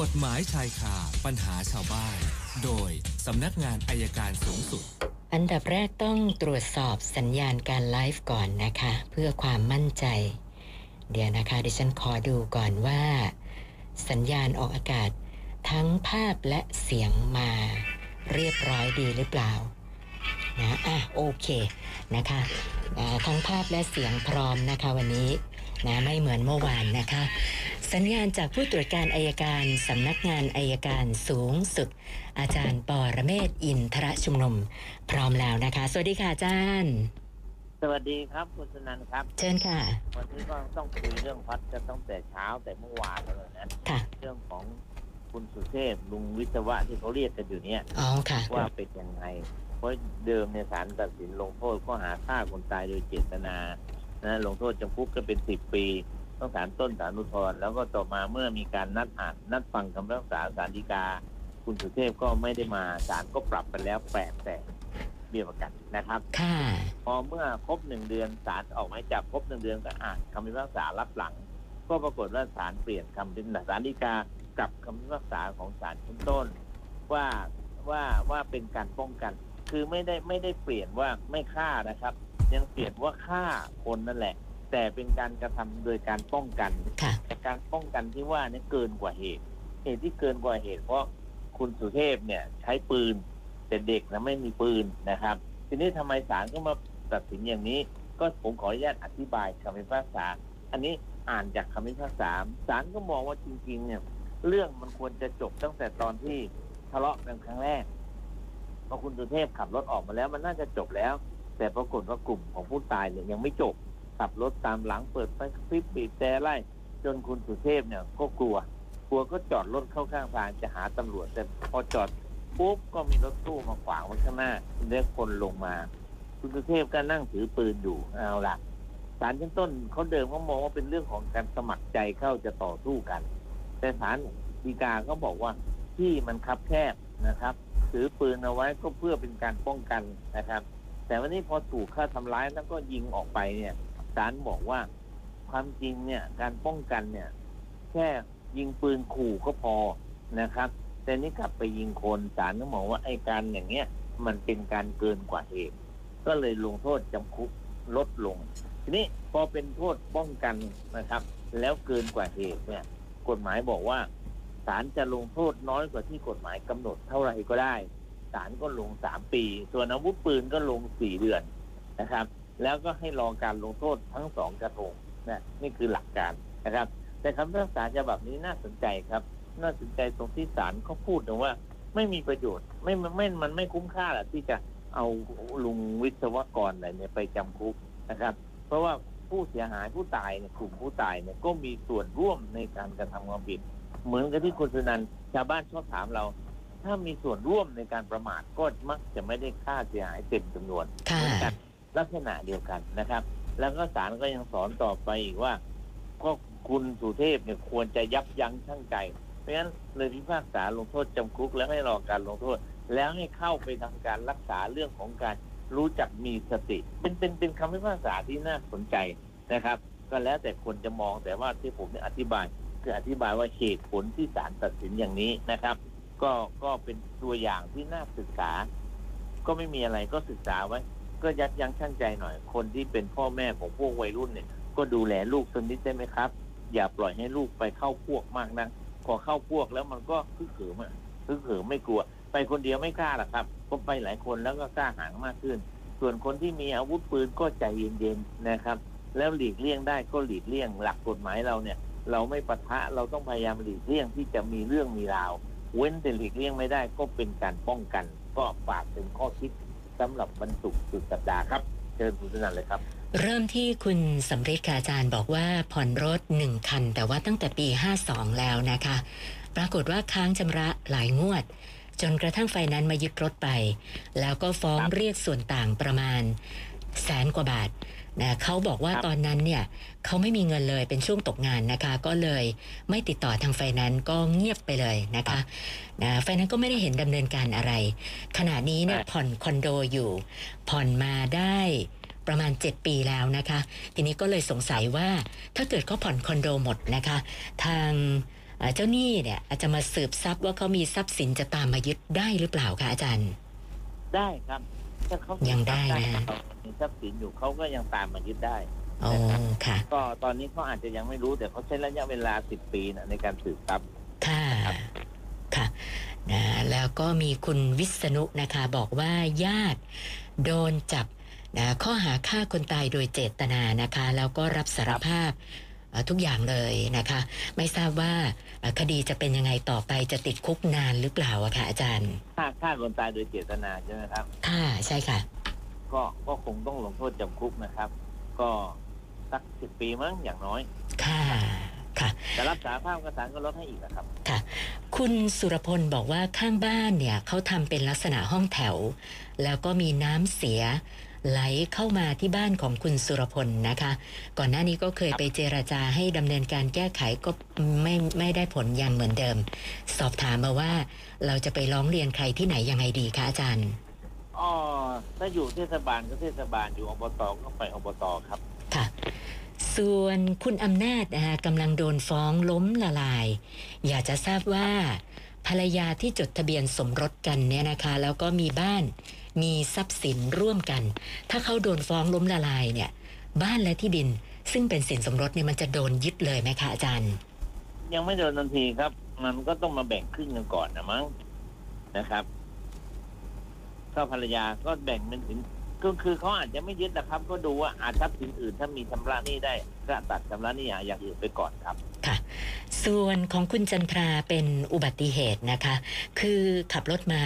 กฎหมายชายคาปัญหาชาวบ้าน โดยสำนักงานอายการสูงสุด อันดับแรกต้องตรวจสอบสัญญาณการไลฟ์ก่อนนะคะ เพื่อความมั่นใจ เดี๋ยวนะคะดิฉันขอดูก่อนว่า สัญญาณออกอากาศ ทั้งภาพและเสียงมา เรียบร้อยดีหรือเปล่านะอะโอเคนะคะทั้งภาพและเสียงพร้อมนะคะวันนี้นะไม่เหมือนเมื่อวานนะคะ สัญญาณจากผู้ตรวจการอัยการสำนักงานอัยการสูงสุด อาจารย์ปอระเมศวร์อินทรชุมนุม พร้อมแล้วนะคะ สวัสดีค่ะอาจารย์ สวัสดีครับคุณสนันครับ เชิญค่ะ วันนี้ก็ต้องคุยเรื่องพัดจะต้องแต่เช้าแต่เมื่อวานเลยนะค่ะ เรื่องของคุณสุเทพลุงวิศวะที่เขาเรียกกันอยู่เนี่ยอ๋อค่ะ ว่าเป็นยังไง เพราะเดิมเนี่ยศาลตัดสินลงโทษข้อหาฆ่าคนตายโดยเจตนานะลงโทษจำคุกก็เป็นสิบปี ต้องศาลต้นศาลอุทธรณ์แล้วก็ต่อมาเมื่อมีการนัดอ่านนัดฟังคำพิพากษาศาลฎีกา คุณสุเทพก็ไม่ได้มาศาลก็ปรับไปแล้วแปดแสนเบี้ยประกันนะครับค่ะพอเมื่อครบหนึ่งเดือนศาลออกหมายจับครบหนึ่งเดือนก็อ่านคำพิพากษารับหลัง ก็ปรากฏว่าศาลเปลี่ยนคำพิพากษาศาลฎีกากับคำพิพากษาของศาลชั้นต้น ว่าว่าว่าเป็นการป้องกัน คือไม่ได้ไม่ได้เปลี่ยนว่าไม่ฆ่านะครับ ยังเปลี่ยนว่าฆ่าคนนั่นแหละ แต่เป็นการกระทำโดยการป้องกันค่ะแต่การป้องกันที่ว่าเนี่ยเกินกว่าเหตุ เหตุที่เกินกว่าเหตุ เพราะคุณสุเทพเนี่ยใช้ปืน แต่เด็กนะไม่มีปืนนะครับ ทีนี้ทำไมศาลก็มาตัดสินอย่างนี้ ก็ผมขออนุญาตอธิบายคำพิพากษา อันนี้อ่านจากคำพิพากษาศาลก็มองว่าจริง ๆ เนี่ย เรื่องมันควรจะจบตั้งแต่ตอนที่ทะเลาะกันครั้งแรกพอคุณสุเทพขับรถออกมาแล้วมันน่าจะจบแล้ว แต่ปรากฏว่ากลุ่มของผู้ตายเนี่ยยังไม่จบ ขับรถตามหลังเปิดไฟพริบบีบแต่ไล่ จนคุณสุเทพเนี่ยก็กลัว กลัวก็จอดรถเข้าข้างทางจะหาตำรวจ แต่พอจอดปุ๊บก็มีรถตู้มาขวางไว้ข้างหน้าเรียกคนลงมา คุณสุเทพก็นั่งถือปืนอยู่เอาล่ะศาลชั้นต้นเขาเดิมเขามองว่าเป็นเรื่องของการสมัครใจเข้าจะต่อสู้กัน แต่ศาลฎีกาก็บอกว่าที่มันคับแคบนะครับถือปืนเอาไว้ก็เพื่อเป็นการป้องกันนะครับ แต่วันนี้พอถูกฆ่าทำร้ายแล้วก็ยิงออกไปเนี่ย ศาลบอกว่า ความจริงเนี่ย การป้องกันเนี่ย แค่ยิงปืนขู่ก็พอนะครับ แต่นี่กลับไปยิงคนศาลก็มองว่าไอ้การอย่างเงี้ย มันเป็นการเกินกว่าเหตุ ก็เลยลงโทษจำคุกลดลง ทีนี้พอเป็นโทษป้องกันนะครับ แล้วเกินกว่าเหตุเนี่ย กฎหมายบอกว่าศาลจะลงโทษน้อยกว่าที่กฎหมายกำหนดเท่าไหร่ก็ได้ศาลก็ลงสามปี ส่วนอาวุธปืนก็ลงสี่เดือนนะครับ แล้วก็ให้รอการลงโทษทั้งสองกระทงนะนี่คือหลักการนะครับ แต่คำพิพากษาฉบับนี้น่าสนใจครับ น่าสนใจตรงที่ศาลเขาพูดนะว่า ไม่มีประโยชน์ไม่ไม่ไม่มันไม่คุ้มค่าหรอกที่จะเอาลุงวิศวกรอะไรเนี่ยไปจำคุกนะครับ เพราะว่าผู้เสียหายผู้ตายเนี่ยกลุ่มผู้ตายเนี่ยก็มีส่วนร่วมในการกระทำความผิด เหมือนกับที่คุณสุนันท์ชาวบ้านชอบถามเรา ถ้ามีส่วนร่วมในการประมาทก็มักจะไม่ได้ค่าเสียหายเต็มจำนวนค่ะเหมือนกัน ลักษณะเดียวกันนะครับ แล้วก็ศาลก็ยังสอนต่อไปอีกว่าก็คุณสุเทพเนี่ยควรจะยับยั้งชั่งใจ เพราะฉะนั้นเลยพิพากษาลงโทษจำคุกแล้วให้รอการลงโทษ แล้วให้เข้าไปทำการรักษาเรื่องของการรู้จักมีสติ เป็นเป็นเป็นคำพิพากษาที่น่าสนใจนะครับ ก็แล้วแต่คนจะมองแต่ว่าที่ผมเนี่ยอธิบายคืออธิบายว่าเหตุผลที่ศาลตัดสินอย่างนี้นะครับ ก็ก็เป็นตัวอย่างที่น่าศึกษา ก็ไม่มีอะไรก็ศึกษาไว้ ก็ยับยั้งชั่งใจหน่อย คนที่เป็นพ่อแม่ของพวกวัยรุ่นเนี่ย ก็ดูแลลูกสักนิดได้ไหมครับ อย่าปล่อยให้ลูกไปเข้าพวกมากนะพอเข้าพวกแล้วมันก็คึกเขิมอะคึกเขิมไม่กลัว ไปคนเดียวไม่กล้าหรอกครับ ก็ไปหลายคนแล้วก็กล้าหาญมากขึ้น ส่วนคนที่มีอาวุธปืนก็ใจเย็นๆนะครับ แล้วหลีกเลี่ยงได้ก็หลีกเลี่ยงหลักกฎหมายเราเนี่ย เราไม่ปะทะเราต้องพยายามหลีกเลี่ยงที่จะมีเรื่องมีราว เว้นแต่หลีกเลี่ยงไม่ได้ก็เป็นการป้องกัน ก็ฝากเป็นข้อคิด สำหรับบรรจุสุดสัปดาห์ครับเชิญคุณสนันเลยครับ เริ่มที่คุณสำริดค่ะอาจารย์บอกว่าผ่อนรถหนึ่งคัน แต่ว่าตั้งแต่ปี 52 แล้วนะคะ ปรากฏว่าค้างชำระหลายงวด จนกระทั่งไฟนั้นมายึดรถไป แล้วก็ฟ้องเรียกส่วนต่างประมาณ แสนกว่าบาทนะเขาบอกว่าครับตอนนั้นเนี่ยเขาไม่มีเงินเลยเป็นช่วงตกงานนะคะ ก็เลยไม่ติดต่อทางไฟนั้นซ์ก็เงียบไปเลยนะคะนะไฟนั้นซ์ก็ไม่ได้เห็นดำเนินการอะไร ขณะนี้เนี่ยผ่อนคอนโดอยู่ ผ่อนมาได้ประมาณ 7 ปีแล้วนะคะ ทีนี้ก็เลยสงสัยว่าถ้าเกิดเขาผ่อนคอนโดหมดนะคะ ทางอ่าเจ้าหนี้เนี่ยอาจจะมาสืบทรัพย์ว่าเขามีทรัพย์สินจะตามมายึดได้หรือเปล่าคะอาจารย์ ได้ครับถ้าเขายังได้นะ มีทรัพย์สินอยู่เขาก็ยังตามมายึดได้ อ๋อ ค่ะ ก็ตอนนี้เขาอาจจะยังไม่รู้แต่เขาใช้ระยะเวลาสิบปีนะในการสืบทรัพย์ค่ะ ค่ะนะแล้วก็มีคุณวิษณุนะคะบอกว่าญาติโดนจับนะข้อหาฆ่าคนตายโดยเจตนานะคะ แล้วก็รับสารภาพเอ่อทุกอย่างเลยนะคะ ไม่ทราบว่าเอ่อคดีจะเป็นยังไงต่อไปจะติดคุกนานหรือเปล่าอะคะอาจารย์ฆ่าฆ่าคนตายโดยเจตนาใช่ไหมครับ ค่ะ ใช่ค่ะ ก็ก็คงต้องลงโทษจำคุกนะครับ ก็สักสิบปีมั้งอย่างน้อย ค่ะ ค่ะ แต่รับสารภาพก็ศาลก็ลดให้อีกนะครับคุณสุรพลบอกว่าข้างบ้านเนี่ยเขาทำเป็นลักษณะห้องแถว แล้วก็มีน้ำเสียไหลเข้ามาที่บ้านของคุณสุรพลนะคะ ก่อนหน้านี้ก็เคยไปเจราจาให้ดำเนินการแก้ไขก็ไม่ไม่ได้ผลอย่างเหมือนเดิม สอบถามมาว่าเราจะไปร้องเรียนใครที่ไหนยังไงดีคะอาจารย์ อ๋อถ้าอยู่เทศบาลก็เทศบาลอยู่อบตก็ไปอบตครับ ค่ะ ส่วนคุณอำนาจนะคะกำลังโดนฟ้องล้มละลาย อยากจะทราบว่า ภรรยาที่จดทะเบียนสมรสกันเนี่ยนะคะ แล้วก็มีบ้านมีทรัพย์สินร่วมกัน ถ้าเขาโดนฟ้องล้มละลายเนี่ย บ้านและที่ดินซึ่งเป็นสินสมรสเนี่ยมันจะโดนยึดเลยไหมคะอาจารย์ ยังไม่โดนทันทีครับ มันก็ต้องมาแบ่งครึ่งกันก่อนนะมั้งนะครับ ก็ภรรยาก็แบ่งเป็นสินก็คือเขาอาจจะไม่ยึดนะครับ ก็ดูว่าอาจทรัพย์สินอื่นถ้ามีชำระหนี้ได้ก็ตัดชำระหนี้อย่างอื่นไปก่อนครับค่ะ ส่วนของคุณจันทราเป็นอุบัติเหตุนะคะ คือขับรถมา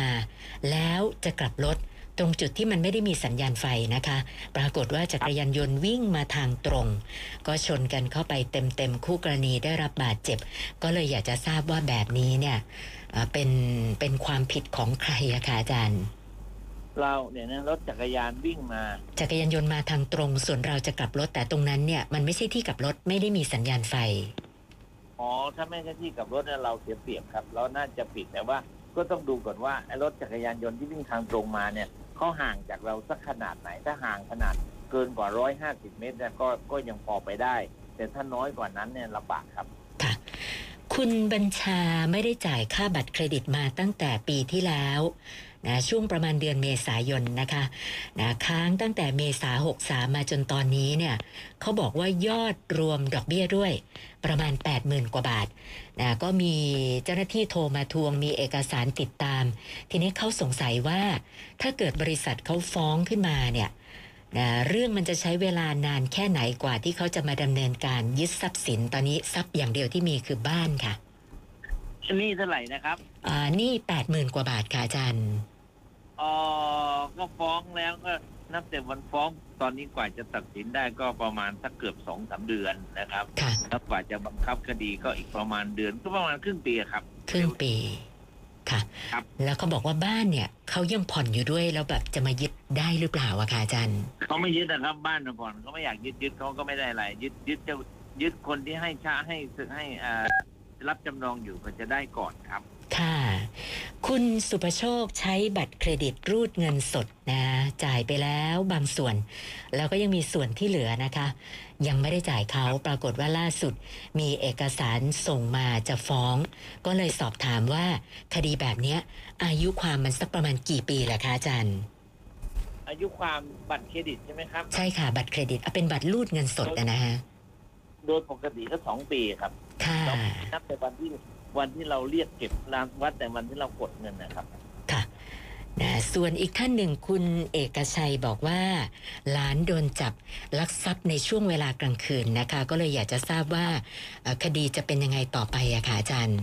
แล้วจะกลับรถตรงจุดที่มันไม่ได้มีสัญญาณไฟนะคะ ปรากฏว่าจักรยานยนต์วิ่งมาทางตรง ก็ชนกันเข้าไปเต็มๆคู่กรณีได้รับบาดเจ็บ ก็เลยอยากจะทราบว่าแบบนี้เนี่ยเอ่อเป็นเป็นความผิดของใครอะคะอาจารย์ เราเนี่ยนะรถจักรยานวิ่งมา จักรยานยนต์มาทางตรง ส่วนเราจะกลับรถแต่ตรงนั้นเนี่ยมันไม่ใช่ที่กลับรถไม่ได้มีสัญญาณไฟ อ๋อถ้าไม่ใช่ที่กลับรถเนี่ยเราเสียเปรียบครับ เราน่าจะปิดแต่ว่าก็ต้องดูก่อนว่าไอ้รถจักรยานยนต์ที่วิ่งทางตรงมาเนี่ยเขาห่างจากเราสักขนาดไหนถ้าห่างขนาดเกินกว่าร้อยห้าสิบเมตรเนี่ยก็ก็ยังพอไปได้ แต่ถ้าน้อยกว่านั้นเนี่ยลำบากครับค่ะคุณบัญชาไม่ได้จ่ายค่าบัตรเครดิตมาตั้งแต่ปีที่แล้ว นะช่วงประมาณเดือนเมษายนนะคะนะค้างตั้งแต่เมษาหกสามาจนตอนนี้เนี่ยเขาบอกว่ายอดรวมดอกเบี้ยด้วยประมาณ 80,000 กว่าบาทนะก็มีเจ้าหน้าที่โทรมาทวงมีเอกสารติดตาม ทีนี้เขาสงสัยว่าถ้าเกิดบริษัทเขาฟ้องขึ้นมาเนี่ยนะเรื่องมันจะใช้เวลานานแค่ไหนกว่าที่เขาจะมาดำเนินการยึดทรัพย์สินตอนนี้ทรัพย์อย่างเดียวที่มีคือบ้านค่ะนี่เท่าไหร่นะครับ อ่านี่แปดหมื่นกว่าบาทค่ะอาจารย์ อ๋อก็ฟ้องแล้วก็นับแต่วันฟ้องตอนนี้กว่าจะตัดสินได้ก็ประมาณสักเกือบสองสามเดือนนะครับค่ะแล้วกว่าจะบังคับคดีก็อีกประมาณเดือนก็ประมาณครึ่งปีอะครับ ครึ่งปีค่ะครับแล้วเขาบอกว่าบ้านเนี่ยเขายังผ่อนอยู่ด้วยแล้วแบบจะมายึดได้หรือเปล่าอะคะอาจารย์เขาไม่ยึดนะครับบ้านก่อนเขาไม่อยากยึดยึดเขาก็ไม่ได้อะไรยึดยึดจะยึดคนที่ให้ชาให้ให้อ่ารับจำนองอยู่ก็จะได้ก่อนครับ ค่ะ คุณสุประโชคใช้บัตรเครดิตรูดเงินสดนะ จ่ายไปแล้วบางส่วน แล้วก็ยังมีส่วนที่เหลือนะคะ ยังไม่ได้จ่ายเขาปรากฏว่าล่าสุด มีเอกสารส่งมาจะฟ้อง ก็เลยสอบถามว่าคดีแบบเนี้ยอายุความมันสักประมาณกี่ปีล่ะคะอาจารย์ อายุความบัตรเครดิตใช่ไหมครับ ใช่ค่ะบัตรเครดิตเอาเป็นบัตรรูดเงินสดอะนะฮะโดยปกติก็สองปีครับค่ะนับแต่วันที่ วันที่เราเรียกเก็บรางวัดแต่วันที่เรากดเงินนะครับ ค่ะนะส่วนอีกท่านหนึ่งคุณเอกชัยบอกว่า หลานโดนจับลักทรัพย์ในช่วงเวลากลางคืนนะคะ ก็เลยอยากจะทราบว่าเอ่อคดีจะเป็นยังไงต่อไปอะค่ะอาจารย์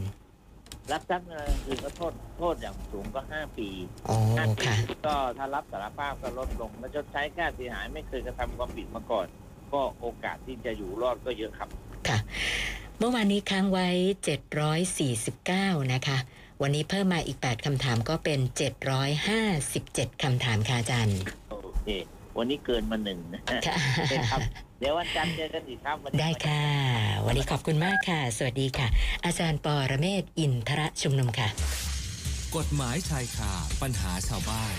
รับทรัพย์เงินคือก็โทษโทษอย่างสูงก็ห้าปีอ๋อห้าปีค่ะก็ถ้ารับสารภาพก็ลดลง แล้วชดใช้ค่าเสียหายไม่เคยกระทำความผิดมาก่อน ก็โอกาสที่จะอยู่รอดก็เยอะครับ ค่ะ เมื่อวานนี้ค้างไว้ 749 นะคะ วันนี้เพิ่มมาอีก 8คำถามก็เป็น 757คำถามค่ะอาจารย์ โอเค วันนี้เกินมาหนึ่งนะค่ะโอเคครับ เดี๋ยววันจันทร์เจอกันอีกครับวันนี้ ได้ค่ะ วันนี้ขอบคุณมากค่ะ สวัสดีค่ะ อาจารย์ปอระเมศวร์อินทรชุมนุมค่ะ กฎหมายชายคาปัญหาชาวบ้าน